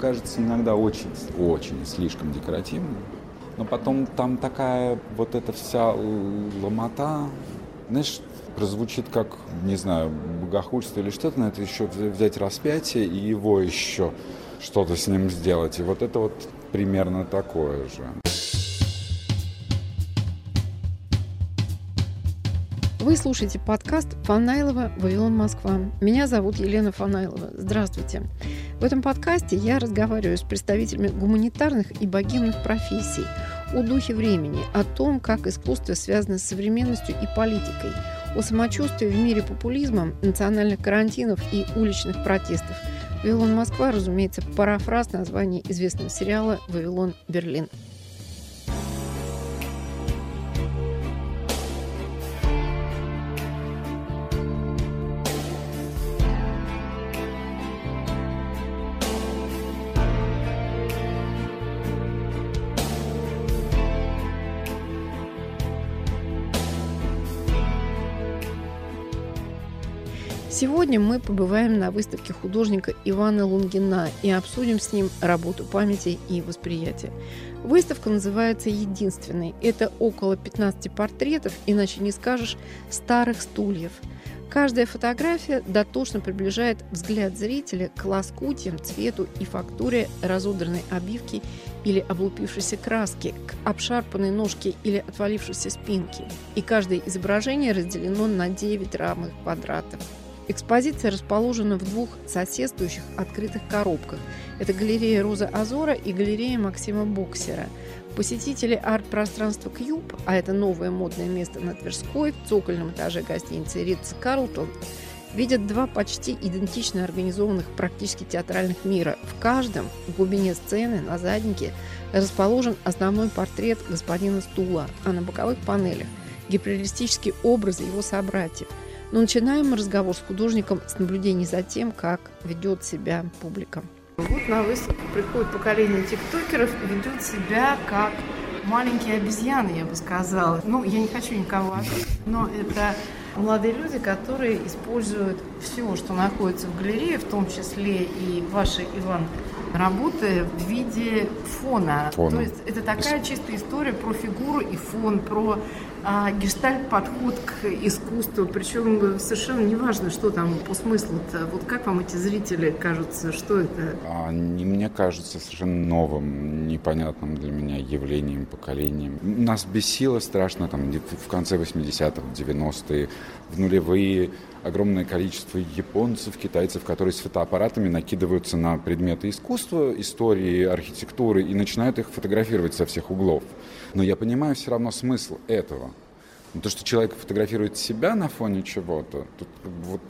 кажется иногда очень, очень слишком декоративным. Но потом там такая вот эта вся ломота, знаешь, прозвучит как, не знаю, богохульство или что-то, но это еще взять распятие и его еще что-то с ним сделать. И вот это вот примерно такое же. Вы слушаете подкаст Фанайлова «Вавилон, Москва». Меня зовут Елена Фанайлова. Здравствуйте. В этом подкасте я разговариваю с представителями гуманитарных и богемных профессий о духе времени, о том, как искусство связано с современностью и политикой, о самочувствии в мире популизма, национальных карантинов и уличных протестов. «Вавилон, Москва», разумеется, парафраз названия известного сериала «Вавилон, Берлин». Сегодня мы побываем на выставке художника Ивана Лунгина и обсудим с ним работу памяти и восприятия. Выставка называется «Единственный». Это около 15 портретов, иначе не скажешь, старых стульев. Каждая фотография дотошно приближает взгляд зрителя к лоскутиям, цвету и фактуре разодранной обивки или облупившейся краски, к обшарпанной ножке или отвалившейся спинке. И каждое изображение разделено на 9 равных квадратов. Экспозиция расположена в двух соседствующих открытых коробках. Это галерея Роза Азора и галерея Максима Боксера. Посетители арт-пространства Кьюб, а это новое модное место на Тверской, в цокольном этаже гостиницы Ритц Карлтон, видят два почти идентично организованных практически театральных мира. В каждом в глубине сцены на заднике расположен основной портрет господина Стула, а на боковых панелях – гиперреалистические образы его собратьев – но начинаем разговор с художником с наблюдений за тем, как ведет себя публика. Вот на выставку приходит поколение тиктокеров и ведет себя как маленькие обезьяны, я бы сказала. Ну, я не хочу никого но это молодые люди, которые используют все, что находится в галерее, в том числе и ваши, Иван, работы в виде фона. фона. То есть это такая чистая история про фигуру и фон, про а, гештальт-подход к искусству. Причем совершенно неважно, что там по смыслу-то. Вот как вам эти зрители кажутся, что это? Они мне кажутся совершенно новым, непонятным для меня явлением, поколением. Нас бесило страшно там в конце 80-х, 90-е, в нулевые огромное количество японцев, китайцев, которые с фотоаппаратами накидываются на предметы искусства, истории, архитектуры и начинают их фотографировать со всех углов. Но я понимаю все равно смысл этого. То, что человек фотографирует себя на фоне чего-то, тут вот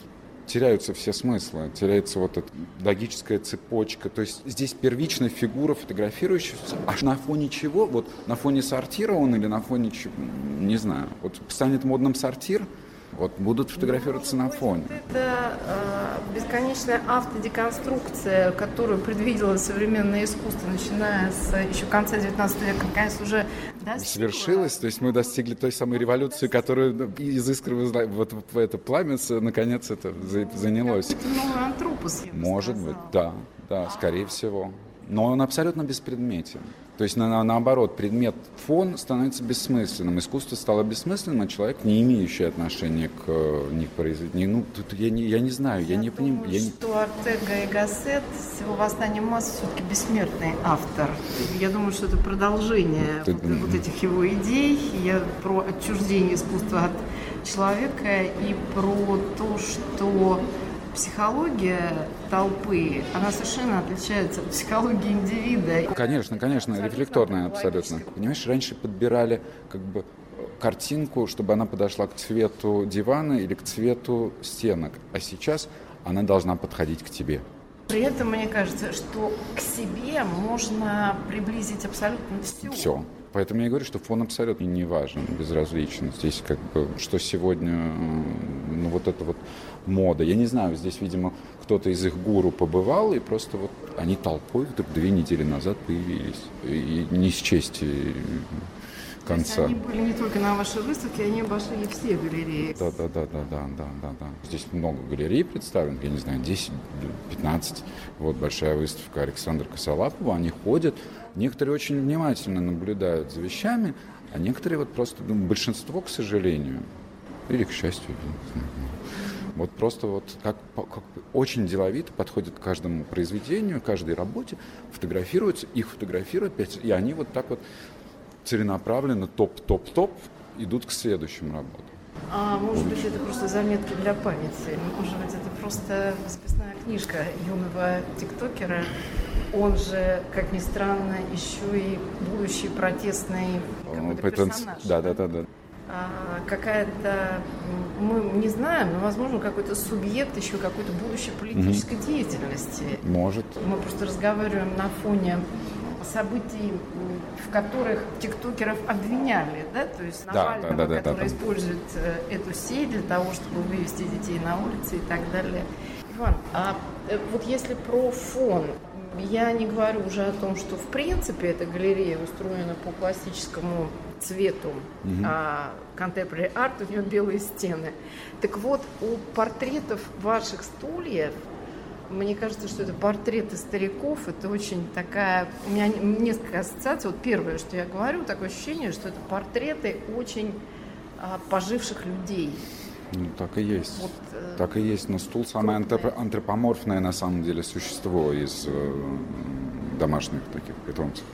теряются все смыслы, теряется вот эта логическая цепочка. То есть здесь первичная фигура фотографирующаяся, а на фоне чего? Вот на фоне сортира он или на фоне чего? Не знаю. Вот станет модным сортир – вот будут фотографироваться на фоне. Это э, бесконечная автодеконструкция, которую предвидело современное искусство, начиная с еще конца 19 века, наконец уже достигло. Свершилось, то есть мы достигли той самой революции, которая из искры вот в это пламя, наконец это занялось. Это новый антропос, Может быть, да, да, скорее всего. Но он абсолютно беспредметен. То есть на, на, наоборот, предмет фон становится бессмысленным, искусство стало бессмысленным, а человек, не имеющий отношения к, не к произведению. Ну, тут я не, я не знаю, я, я не понимаю. Я что не... Артега и Гассет с его «Восстанием масс» все-таки бессмертный автор. Я думаю, что это продолжение Ты... вот, вот этих его идей. Я про отчуждение искусства от человека и про то, что психология толпы, она совершенно отличается от психологии индивида. Конечно, конечно, рефлекторная абсолютно. Понимаешь, раньше подбирали как бы картинку, чтобы она подошла к цвету дивана или к цвету стенок, а сейчас она должна подходить к тебе. При этом мне кажется, что к себе можно приблизить абсолютно все. Все. Поэтому я говорю, что фон абсолютно не важен, безразличен. Здесь как бы, что сегодня, ну вот это вот мода. Я не знаю, здесь, видимо, кто-то из их гуру побывал, и просто вот они толпой вдруг две недели назад появились. И не счесть конца. они были не только на вашей выставке, они обошли все галереи. Да, да, да, да, да, да, да, да. Здесь много галерей представлено, я не знаю, 10-15. Вот большая выставка Александра Косолапова, они ходят, некоторые очень внимательно наблюдают за вещами, а некоторые вот просто, ну, большинство, к сожалению, или к счастью, вот просто вот как, как очень деловито подходят к каждому произведению, каждой работе, фотографируются, их фотографируют, и они вот так вот целенаправленно топ-топ-топ идут к следующим работам. А может быть, это просто заметки для памяти? Может быть, это просто записная книжка юного тиктокера? Он же, как ни странно, еще и будущий протестный персонаж. Да, да, да, да. А, какая-то, мы не знаем, но, возможно, какой-то субъект еще какой-то будущей политической mm-hmm. деятельности. Может. Мы просто разговариваем на фоне событий, в которых тиктокеров обвиняли, да, то есть Навального, да, да, да, который да, использует э, эту сеть для того, чтобы вывести детей на улицы и так далее. Иван, а э, вот если про фон, я не говорю уже о том, что в принципе эта галерея устроена по классическому цвету угу. а, contemporary art, у нее белые стены. Так вот, у портретов ваших стульев мне кажется, что это портреты стариков. Это очень такая... У меня несколько ассоциаций. Вот первое, что я говорю, такое ощущение, что это портреты очень а, поживших людей. Ну, так и есть. Вот, э, так и есть. Но стул самое крупное. антропоморфное на самом деле существо из э, домашних таких питомцев.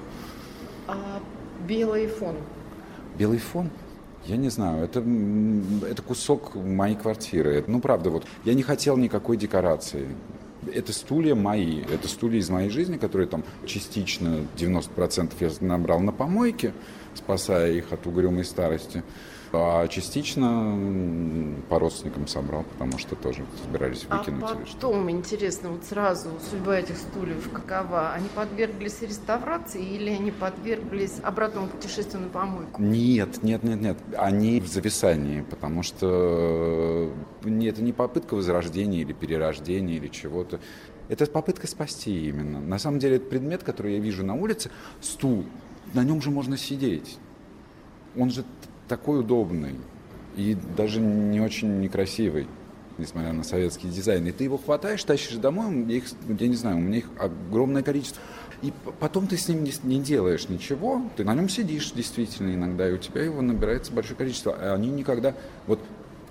А белый фон? Белый фон? Я не знаю, это, это кусок моей квартиры. Ну, правда, вот я не хотел никакой декорации. Это стулья мои, это стулья из моей жизни, которые там частично, 90% я набрал на помойке, спасая их от угрюмой старости. А частично по родственникам собрал, потому что тоже собирались а выкинуть. А потом, интересно, вот сразу судьба этих стульев какова? Они подверглись реставрации или они подверглись обратному путешествию на помойку? Нет, нет, нет, нет. Они в зависании, потому что э, это не попытка возрождения или перерождения или чего-то. Это попытка спасти именно. На самом деле, это предмет, который я вижу на улице, стул, на нем же можно сидеть. Он же такой удобный и даже не очень некрасивый, несмотря на советский дизайн. И ты его хватаешь, тащишь домой, их, я не знаю, у меня их огромное количество. И потом ты с ним не, не делаешь ничего, ты на нем сидишь действительно иногда, и у тебя его набирается большое количество. А они никогда... Вот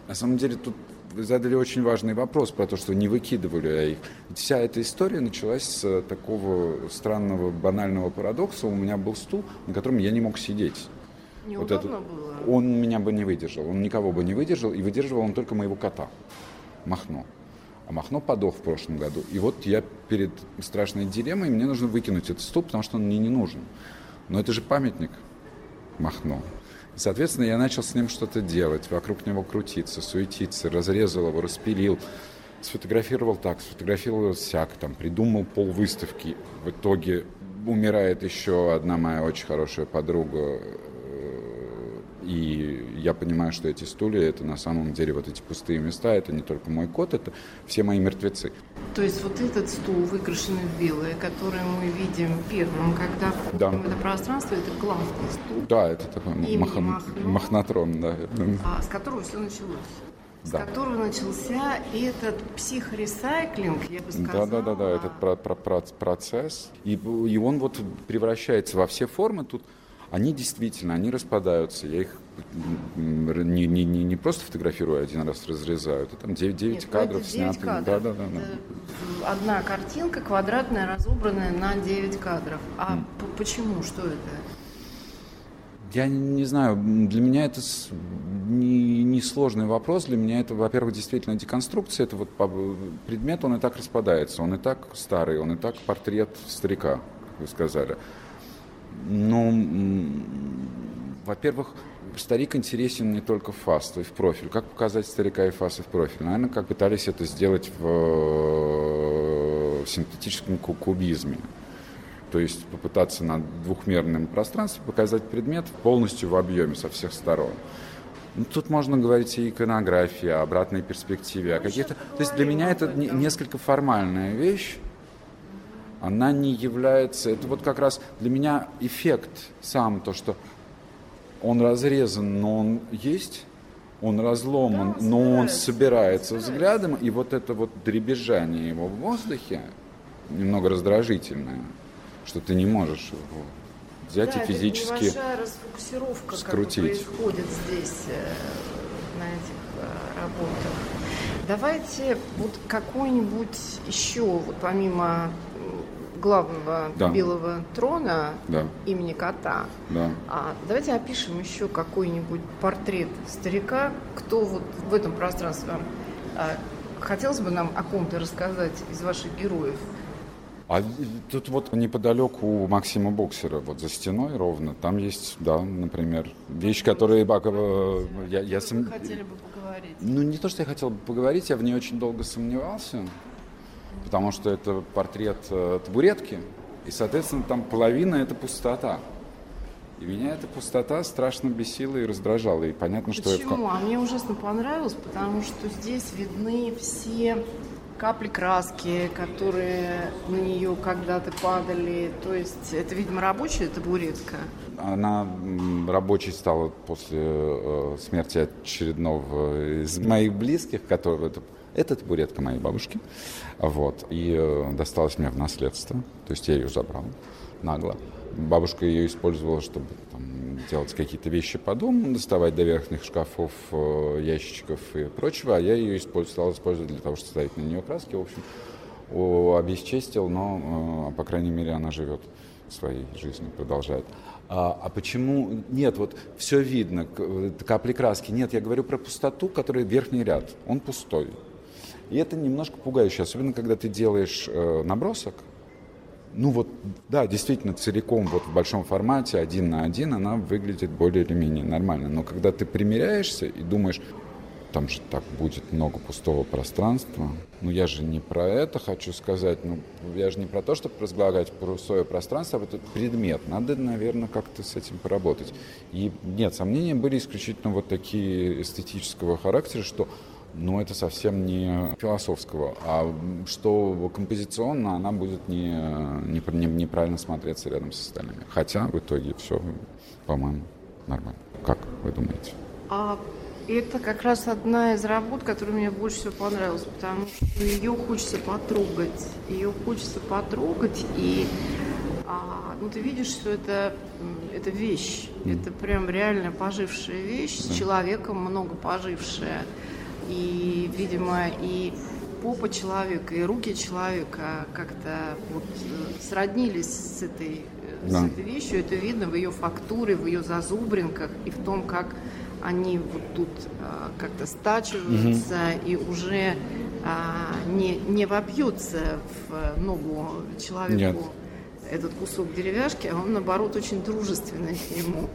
на самом деле тут вы задали очень важный вопрос про то, что не выкидывали я их. Ведь вся эта история началась с такого странного банального парадокса. У меня был стул, на котором я не мог сидеть. Неудобно вот это, было? Он меня бы не выдержал, он никого бы не выдержал, и выдерживал он только моего кота, Махно. А Махно подох в прошлом году. И вот я перед страшной дилеммой, мне нужно выкинуть этот стул, потому что он мне не нужен. Но это же памятник Махно. И, соответственно, я начал с ним что-то делать, вокруг него крутиться, суетиться, разрезал его, распилил, сфотографировал так, сфотографировал всяк, там, придумал пол выставки. В итоге умирает еще одна моя очень хорошая подруга, и я понимаю, что эти стулья, это на самом деле вот эти пустые места, это не только мой кот, это все мои мертвецы. То есть вот этот стул, выкрашенный в белое, который мы видим первым, когда да. в это пространство, это главный стул. Да, это такой мах... махнотрон, да. А, с которого все началось с да. которого начался этот психоресайклинг, я бы сказала. Да, да, да, да, этот про, про, про, процесс. И, и он вот превращается во все формы. Тут они действительно, они распадаются. Я их не, не, не, не просто фотографирую, один раз разрезаю. Это там 9, 9 Нет, кадров сняты. Кадров. Да, да, да, да. Одна картинка квадратная, разобранная на 9 кадров. А mm. почему? Что это? Я не знаю, для меня это не, не сложный вопрос. Для меня это, во-первых, действительно деконструкция. Это вот предмет, он и так распадается, он и так старый, он и так портрет старика, как вы сказали. Ну, во-первых, старик интересен не только в фас, то есть в профиль. Как показать старика и фас и в профиль? Наверное, как пытались это сделать в, в синтетическом кубизме. То есть попытаться на двухмерном пространстве показать предмет полностью в объеме со всех сторон. Ну, тут можно говорить и иконографии, о обратной перспективе, о каких-то... То есть для меня это несколько формальная вещь, она не является... Это вот как раз для меня эффект сам, то, что Он разрезан, но он есть, он разломан, да, но он собирается взглядом, и вот это вот дребезжание его в воздухе немного раздражительное, что ты не можешь его взять да, и физически это расфокусировка скрутить. Как происходит здесь э, на этих э, работах. Давайте вот какой-нибудь еще, вот помимо главного да. белого трона да. имени кота. Да. А, давайте опишем еще какой-нибудь портрет старика, кто вот в этом пространстве вам а, хотелось бы нам о ком-то рассказать из ваших героев. А тут вот неподалеку у Максима Боксера, вот за стеной ровно, там есть, да, например, вещь, которая... Я, я сом... хотели бы поговорить? Ну, не то, что я хотел бы поговорить, я в ней очень долго сомневался, потому что это портрет э, табуретки, и, соответственно, там половина – это пустота. И меня эта пустота страшно бесила и раздражала. И понятно, Почему? что... Почему? А мне ужасно понравилось, потому что здесь видны все капли краски, которые на нее когда-то падали. То есть это, видимо, рабочая табуретка. Она рабочей стала после э, смерти очередного из моих близких, который это, это табуретка моей бабушки. Вот. И э, досталась мне в наследство. То есть я ее забрал нагло. Бабушка ее использовала, чтобы там, делать какие-то вещи по дому, доставать до верхних шкафов, э, ящичков и прочего, а я ее стал использовать для того, чтобы ставить на нее краски. В общем, обесчестил, но, э, по крайней мере, она живет своей жизнью, продолжает. А, а почему нет? Вот все видно, капли краски. Нет, я говорю про пустоту, которая верхний ряд. Он пустой. И это немножко пугающе, особенно когда ты делаешь э, набросок, ну вот, да, действительно, целиком вот в большом формате, один на один, она выглядит более или менее нормально. Но когда ты примеряешься и думаешь, там же так будет много пустого пространства. Ну, я же не про это хочу сказать. Ну, я же не про то, чтобы разглагать пустое пространство, а этот предмет. Надо, наверное, как-то с этим поработать. И нет, сомнения были исключительно вот такие эстетического характера, что но это совсем не философского, а что композиционно она будет не, не, не, неправильно смотреться рядом с остальными. Хотя в итоге все, по-моему, нормально. Как вы думаете? А это как раз одна из работ, которая мне больше всего понравилась, потому что ее хочется потрогать. Ее хочется потрогать, и а, ну, ты видишь, что это, это вещь. Mm. Это прям реально пожившая вещь, с человеком много пожившая и, видимо, и попа человека, и руки человека как-то вот э, сроднились с этой, э, да. с этой вещью. Это видно в ее фактуре, в ее зазубринках и в том, как они вот тут а, как-то стачиваются угу. и уже а, не, не вобьются в ногу человеку. Нет этот кусок деревяшки, а он, наоборот, очень дружественный к нему.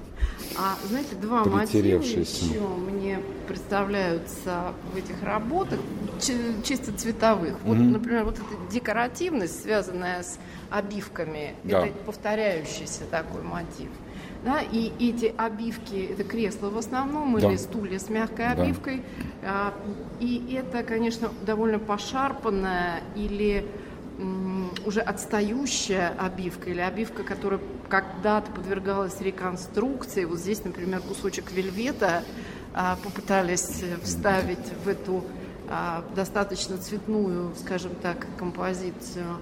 А, знаете, два мотива еще мне представляются в этих работах, чисто цветовых. Mm-hmm. Вот, например, вот эта декоративность, связанная с обивками, да. это повторяющийся такой мотив. Да, и эти обивки, это кресло в основном, да. или стулья с мягкой обивкой. Да. И это, конечно, довольно пошарпанная или уже отстающая обивка или обивка, которая когда-то подвергалась реконструкции. Вот здесь, например, кусочек вельвета а, попытались вставить в эту а, достаточно цветную, скажем так, композицию.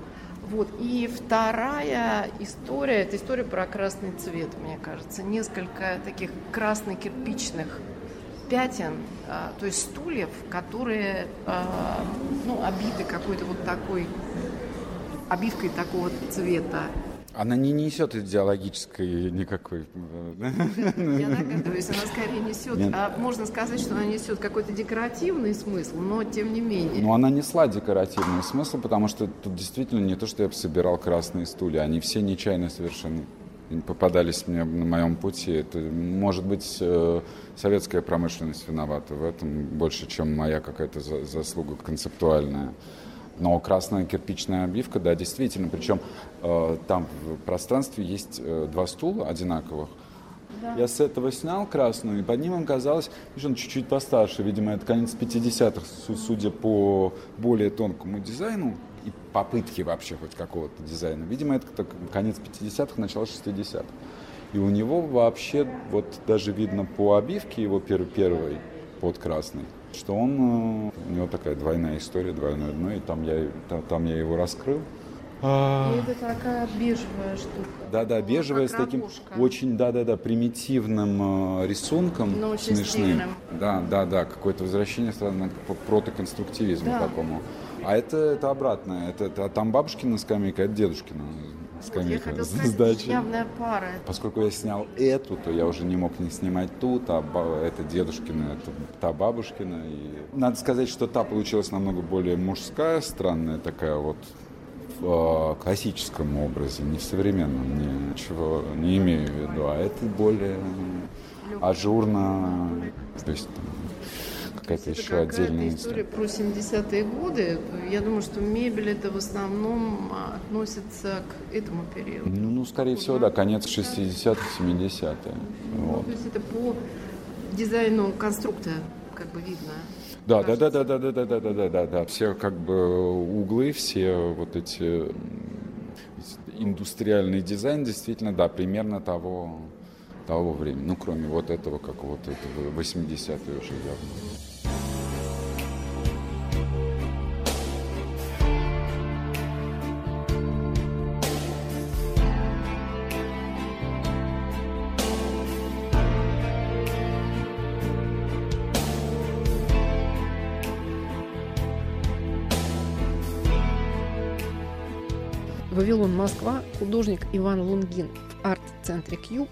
Вот. И вторая история, это история про красный цвет, мне кажется. Несколько таких красно-кирпичных пятен, а, то есть стульев, которые ну, обиты какой-то вот такой обивкой такого цвета. Она не несет идеологической никакой... Я догадываюсь, она скорее несет... Нет. А можно сказать, что она несет какой-то декоративный смысл, но тем не менее. Ну, она несла декоративный смысл, потому что тут действительно не то, что я собирал красные стулья, они все нечаянно совершенно попадались мне на моем пути. Это, может быть, э, советская промышленность виновата в этом больше, чем моя какая-то заслуга концептуальная. Но красная кирпичная обивка, да, действительно. Причем э, там в пространстве есть э, два стула одинаковых. Да. Я с этого снял красную, и под ним оказалось, видишь, он чуть-чуть постарше, видимо, это конец 50-х, судя по более тонкому дизайну. и попытки вообще хоть какого-то дизайна. Видимо, это конец 50-х, начало 60-х. И у него вообще, вот даже видно по обивке его пер первой, под красной, что он, э, у него такая двойная история, двойное дно, и там я, там я его раскрыл. А... И это такая бежевая штука. Да-да, бежевая с таким очень, да-да-да, примитивным э, рисунком Но очень смешным. Стильным. Да, да, да, какое-то возвращение странно к протоконструктивизму да. такому. А это, это обратное. Это, это там бабушкина скамейка, а это дедушкина скамейка вот, с дачей. Явная пара. Поскольку я снял эту, то я уже не мог не снимать ту, та, это дедушкина, это та бабушкина. И... Надо сказать, что та получилась намного более мужская, странная такая вот в э, классическом образе, не в современном, ничего не имею в виду, а это более ажурно, то есть какая-то еще какая отдельная история про 70-е годы. Я думаю, что мебель это в основном относится к этому периоду. Ну, ну скорее всего, да, конец 60-х, 70-е. Ну, вот. То есть это по дизайну конструкта как бы видно. Да, да, да, да, да, да, да, да, да, да, да, да. Все как бы углы, все вот эти индустриальный дизайн действительно, да, примерно того, того времени. Ну, кроме вот этого какого-то этого 80-е уже явно. Вавилон, Москва, художник Иван Лунгин в арт-центре «Кьюб»,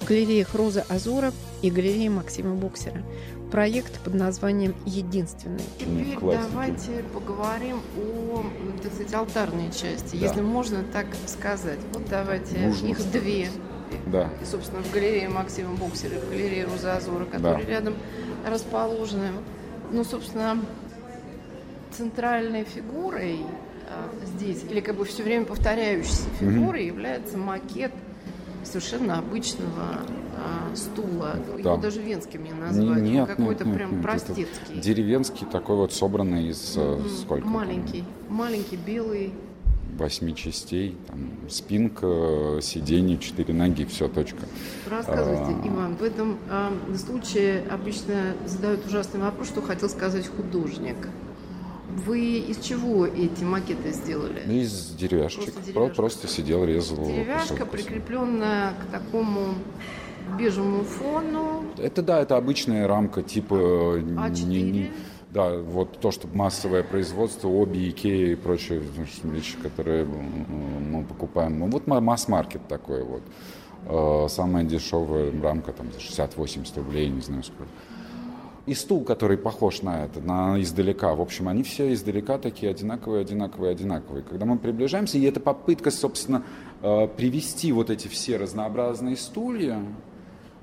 в галереях «Роза Азора» и галерее Максима Боксера. Проект под названием «Единственный». Теперь Классики. давайте поговорим о, так сказать, алтарной части, да. если можно так сказать. Вот давайте, Нужно их сказать. две. Да. И, собственно, в галерее Максима Боксера, в галерее «Роза Азора», которые да. рядом расположены. Ну, собственно, центральной фигурой здесь, или как бы все время повторяющейся фигурой mm-hmm. является макет совершенно обычного а, стула. Да. Его даже венским не назвать. Нет, какой-то нет, прям нет, простецкий. Деревенский такой вот собранный из mm-hmm. сколько? Маленький, там? маленький белый. Восьми частей, там, спинка, сиденье, четыре ноги, все, точка. Рассказывайте, а... Иван, в этом а, случае обычно задают ужасный вопрос, что хотел сказать художник. Вы из чего эти макеты сделали? Из деревяшечек. Просто, деревяшка. просто сидел, резал. Деревяшка, прикрепленная к такому бежевому фону. Это да, это обычная рамка типа А4. Не, не, да, вот то, что массовое производство, Оби, Икея и прочие вещи, которые мы покупаем. Ну, вот масс-маркет такой вот. Э, самая дешевая рамка там за 60-80 рублей, не знаю сколько и стул, который похож на это, на издалека. В общем, они все издалека такие одинаковые, одинаковые, одинаковые. Когда мы приближаемся, и это попытка, собственно, э, привести вот эти все разнообразные стулья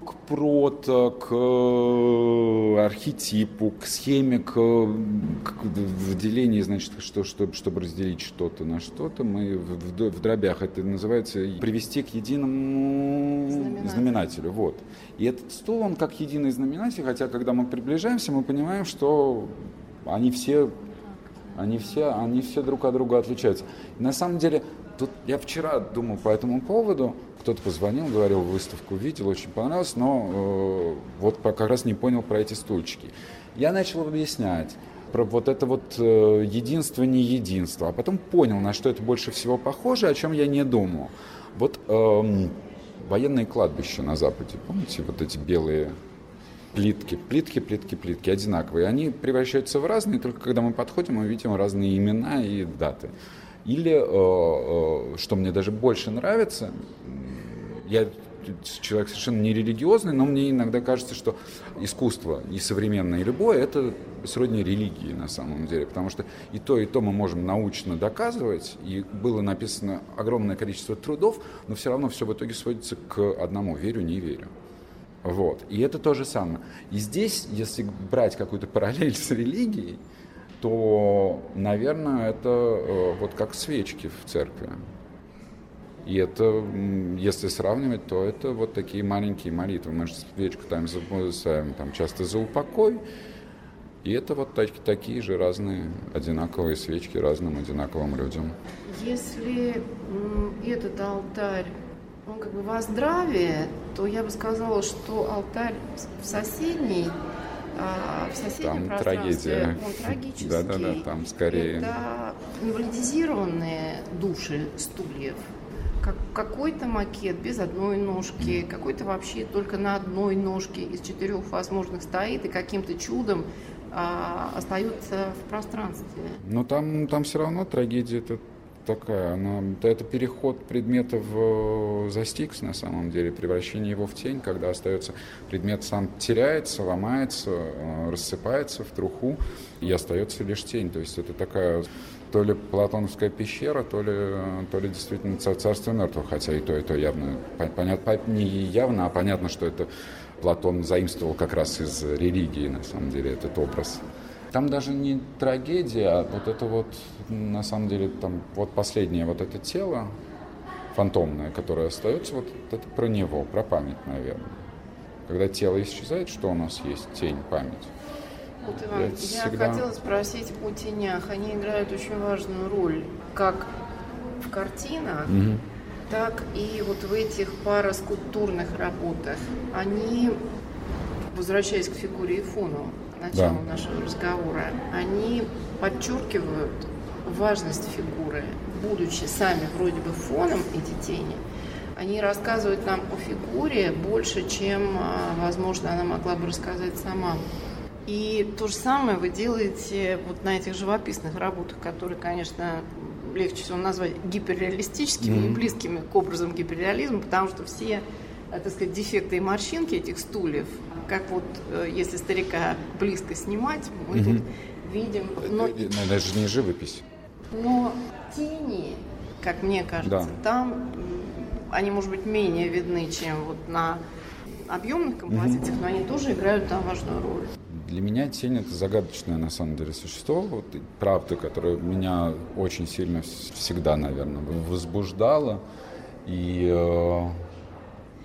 к прото, к э, архетипу, к схеме, к, к выделению, значит, что, чтобы, чтобы разделить что-то на что-то, мы в, в, в дробях это называется привести к единому знаменателю. знаменателю. Вот. И этот стул, он как единый знаменатель, хотя когда мы приближаемся, мы понимаем, что они все, они все, они все друг от друга отличаются. И на самом деле, тут я вчера думал по этому поводу, кто-то позвонил, говорил, выставку видел, очень понравилось, но э, вот как раз не понял про эти стульчики. Я начал объяснять про вот это вот э, единство, не единство, а потом понял, на что это больше всего похоже, о чем я не думал. Вот э, военные кладбища на Западе, помните, вот эти белые плитки, плитки, плитки, плитки, одинаковые. Они превращаются в разные, только когда мы подходим, мы видим разные имена и даты. Или, э, э, что мне даже больше нравится, я человек совершенно не религиозный, но мне иногда кажется, что искусство и современное, и любое, это сродни религии на самом деле, потому что и то, и то мы можем научно доказывать, и было написано огромное количество трудов, но все равно все в итоге сводится к одному – верю, не верю. Вот. И это то же самое. И здесь, если брать какую-то параллель с религией, то, наверное, это э, вот как свечки в церкви. И это, если сравнивать, то это вот такие маленькие молитвы. Мы же свечку там ставим там, часто за упокой, И это вот так, такие же разные одинаковые свечки разным одинаковым людям. Если этот алтарь он как бы во здравии, то я бы сказала, что алтарь в соседней а в соседнем там трагедия. он трагический. Да, да, да, там скорее. Это инвалидизированные души стульев. Как, какой-то макет без одной ножки, какой-то вообще только на одной ножке из четырех возможных стоит и каким-то чудом а, остается в пространстве. Но там, там все равно трагедия это такая, она, это переход предмета в застикс на самом деле, превращение его в тень, когда остается предмет сам теряется, ломается, э, рассыпается в труху, и остается лишь тень. То есть это такая то ли платоновская пещера, то ли, то ли действительно царство мертвых, хотя и то, и то явно, понятно, не явно, а понятно, что это Платон заимствовал как раз из религии, на самом деле, этот образ. Там даже не трагедия, а вот это вот, на самом деле, там вот последнее вот это тело фантомное, которое остается, вот это про него, про память, наверное. Когда тело исчезает, что у нас есть? Тень, память. Вот, Иван, я, я всегда... хотела спросить о тенях. Они играют очень важную роль, как в картинах, угу. так и вот в этих параскульптурных работах. Они, возвращаясь к фигуре и фону, начала да. нашего разговора, они подчеркивают важность фигуры, будучи сами вроде бы фоном эти тени, они рассказывают нам о фигуре больше, чем, а, возможно, она могла бы рассказать сама. И то же самое вы делаете вот на этих живописных работах, которые, конечно, легче всего назвать гиперреалистическими mm-hmm. и близкими к образам гиперреализма, потому что все, так сказать, дефекты и морщинки этих стульев, как вот э, если старика близко снимать, мы mm-hmm. тут видим... Но... Это же не живопись. Но тени, как мне кажется, да. там они, может быть, менее видны, чем вот на объемных композициях, mm-hmm. но они тоже играют там важную роль. Для меня тень это загадочное на самом деле существо, вот правда, которое меня очень сильно всегда, наверное, возбуждала. И э,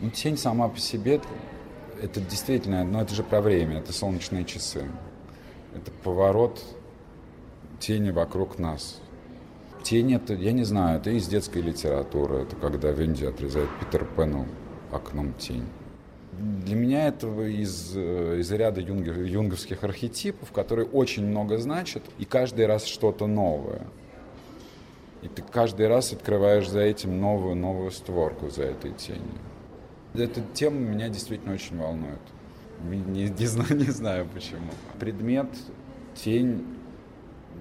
ну, тень сама по себе это действительно, но ну, это же про время, это солнечные часы. Это поворот тени вокруг нас. Тень это, я не знаю, это из детской литературы. Это когда Венди отрезает Питер Пену окном тень. Для меня это из, э, из ряда юнгер, юнговских архетипов, которые очень много значат, и каждый раз что-то новое. И ты каждый раз открываешь за этим новую, новую створку за этой тенью. Эта тема меня действительно очень волнует. Не, не, знаю, не знаю почему. Предмет, тень,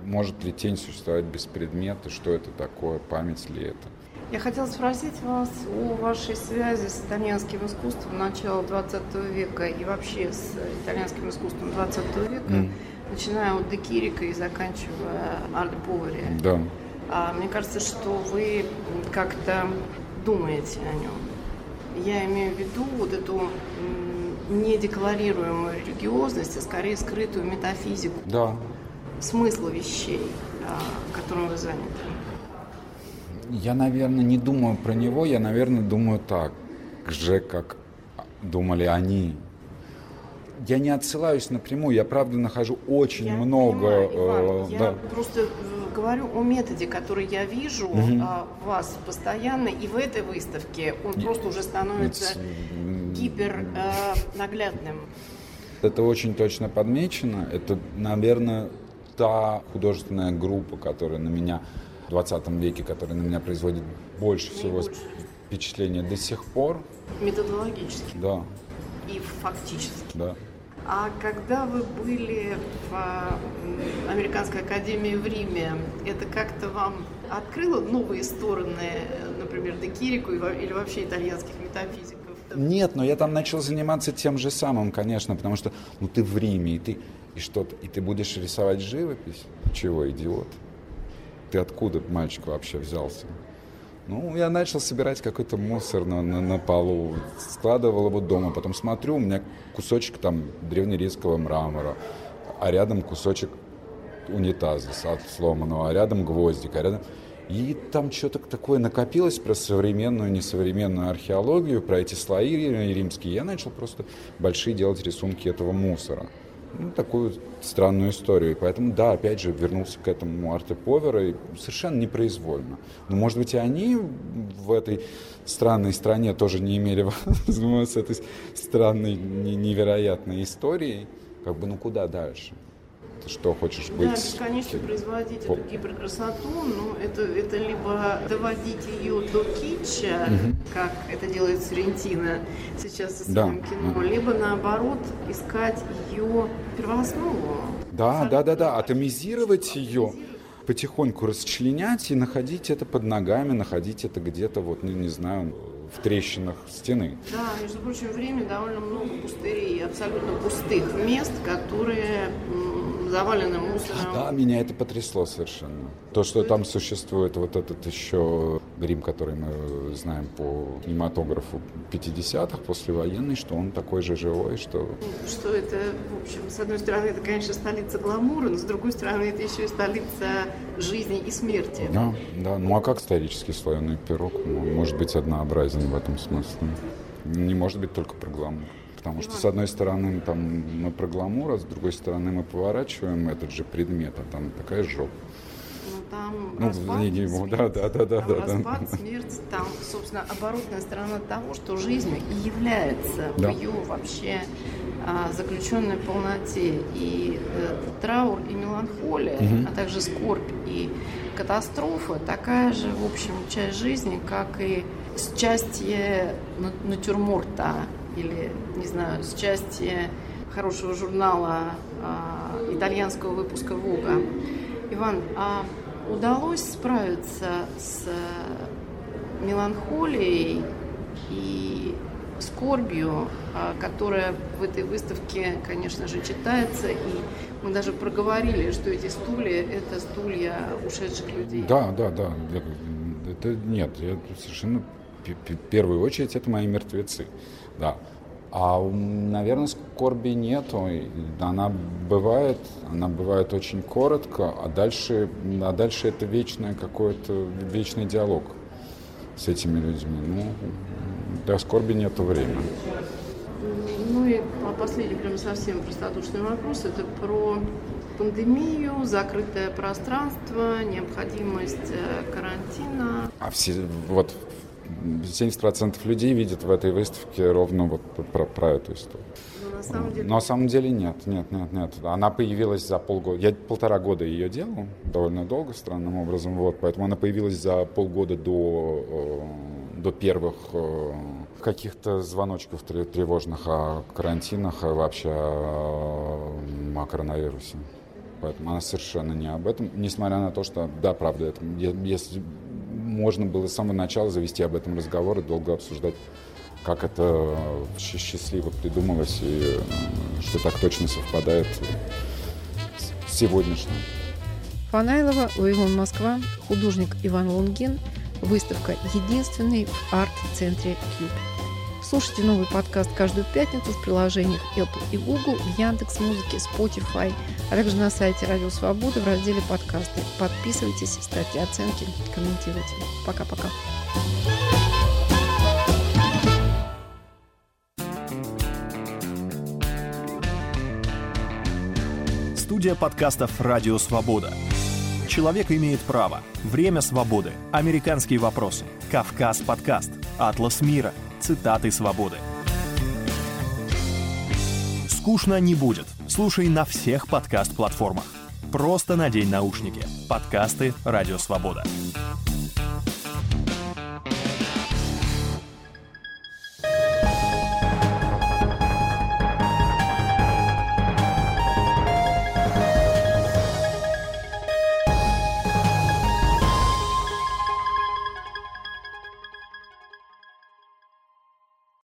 может ли тень существовать без предмета, что это такое, память ли это? Я хотела спросить вас о вашей связи с итальянским искусством начала 20 века и вообще с итальянским искусством 20 века, mm. начиная от Декирика и заканчивая Повари. Да. А, мне кажется, что вы как-то думаете о нем. Я имею в виду вот эту недекларируемую религиозность, а скорее скрытую метафизику. Да. Смысла вещей, а, которым вы заняты. Я, наверное, не думаю про него, я, наверное, думаю так же, как думали они. Я не отсылаюсь напрямую, я правда нахожу очень я много. Понимаю, Иван, э, я да. просто говорю о методе, который я вижу угу. а, вас постоянно, и в этой выставке он просто уже становится гипер э, наглядным. Это очень точно подмечено. Это, наверное, та художественная группа, которая на меня в 20 веке, которая на меня производит больше всего больше. впечатления до сих пор. Методологически. Да. И фактически. Да. А когда вы были в Американской академии в Риме, это как-то вам открыло новые стороны, например, Декирику или вообще итальянских метафизиков? Нет, но я там начал заниматься тем же самым, конечно, потому что ну ты в Риме, и ты и что-то, и ты будешь рисовать живопись? Чего, идиот? Ты откуда, мальчик, вообще взялся? Ну, я начал собирать какой-то мусор на, на, на полу, складывал его дома, потом смотрю, у меня кусочек там древнеримского мрамора, а рядом кусочек унитаза сломанного, а рядом гвоздик, а рядом... И там что-то такое накопилось про современную, несовременную археологию, про эти слои римские. Я начал просто большие делать рисунки этого мусора. Ну, такую странную историю. И поэтому, да, опять же, вернулся к этому Арте Повера и совершенно непроизвольно. Но, может быть, и они в этой странной стране тоже не имели с этой странной, невероятной историей. Как бы, ну куда дальше? Что хочешь быть? Да, бесконечно производить По... эту гиперкрасоту, но это, это либо доводить ее до китча, угу. как это делает Соррентино сейчас со своим да. кино, либо наоборот искать ее первооснову. Да, да, да, да, атомизировать ее потихоньку расчленять и находить это под ногами, находить это где-то, вот, не, не знаю, в трещинах стены. Да, между прочим, время довольно много пустырей, абсолютно пустых мест, которые завалены мусором. Да, меня это потрясло совершенно. То, что там существует вот этот еще грим, который мы знаем по кинематографу 50-х, послевоенный, что он такой же живой, что... Что это, в общем, с одной стороны, это, конечно, столица гламура, но с другой стороны, это еще и столица жизни и смерти. Да, да. Ну а как исторический слоеный пирог может быть однообразен в этом смысле? Не может быть только про гламур. Потому что, с одной стороны, там мы про гламур, а с другой стороны, мы поворачиваем этот же предмет, а там такая жопа. Там ну, распад, смерть, да, да, да, да, там да, распад, да. смерть, там, собственно, оборотная сторона того, что жизнь и является да. в ее вообще а, заключенной полноте. И э, траур и меланхолия, угу. а также скорбь и катастрофа такая же, в общем, часть жизни, как и счастье натюрморта или, не знаю, счастье хорошего журнала э, итальянского выпуска Вога. Иван, а удалось справиться с меланхолией и скорбью, а, которая в этой выставке, конечно же, читается, и мы даже проговорили, что эти стулья – это стулья ушедших людей. Да, да, да. Это нет, я совершенно в первую очередь это мои мертвецы. Да. А, наверное, скорби нету. Она бывает, она бывает очень коротко, а дальше, а дальше это вечное какой-то вечный диалог с этими людьми. Ну, для скорби нету времени. Ну и последний прям совсем простодушный вопрос. Это про пандемию, закрытое пространство, необходимость э, карантина. А все, вот 70% людей видят в этой выставке ровно вот про, про эту историю. Но на, самом деле... Но на самом деле нет, нет, нет, нет. Она появилась за полгода. Я полтора года ее делал, довольно долго, странным образом, вот, поэтому она появилась за полгода до, э, до первых э, каких-то звоночков тревожных о карантинах, а вообще о, о коронавирусе. Поэтому она совершенно не об этом, несмотря на то, что, да, правда, это, если можно было с самого начала завести об этом разговор и долго обсуждать, как это счастливо придумалось и э, что так точно совпадает с сегодняшним. Фанайлова, Вавилон, Москва, художник Иван Лунгин, выставка «Единственный» в арт-центре «Кьюб». Слушайте новый подкаст каждую пятницу в приложениях Apple и Google, в Яндекс Музыке, Spotify, а также на сайте Радио Свобода в разделе подкасты. Подписывайтесь, ставьте оценки, комментируйте. Пока-пока. Студия подкастов «Радио Свобода». Человек имеет право. Время свободы. Американские вопросы. Кавказ подкаст. Атлас мира – цитаты свободы. Скучно не будет. Слушай на всех подкаст-платформах. Просто надень наушники. Подкасты «Радио Свобода».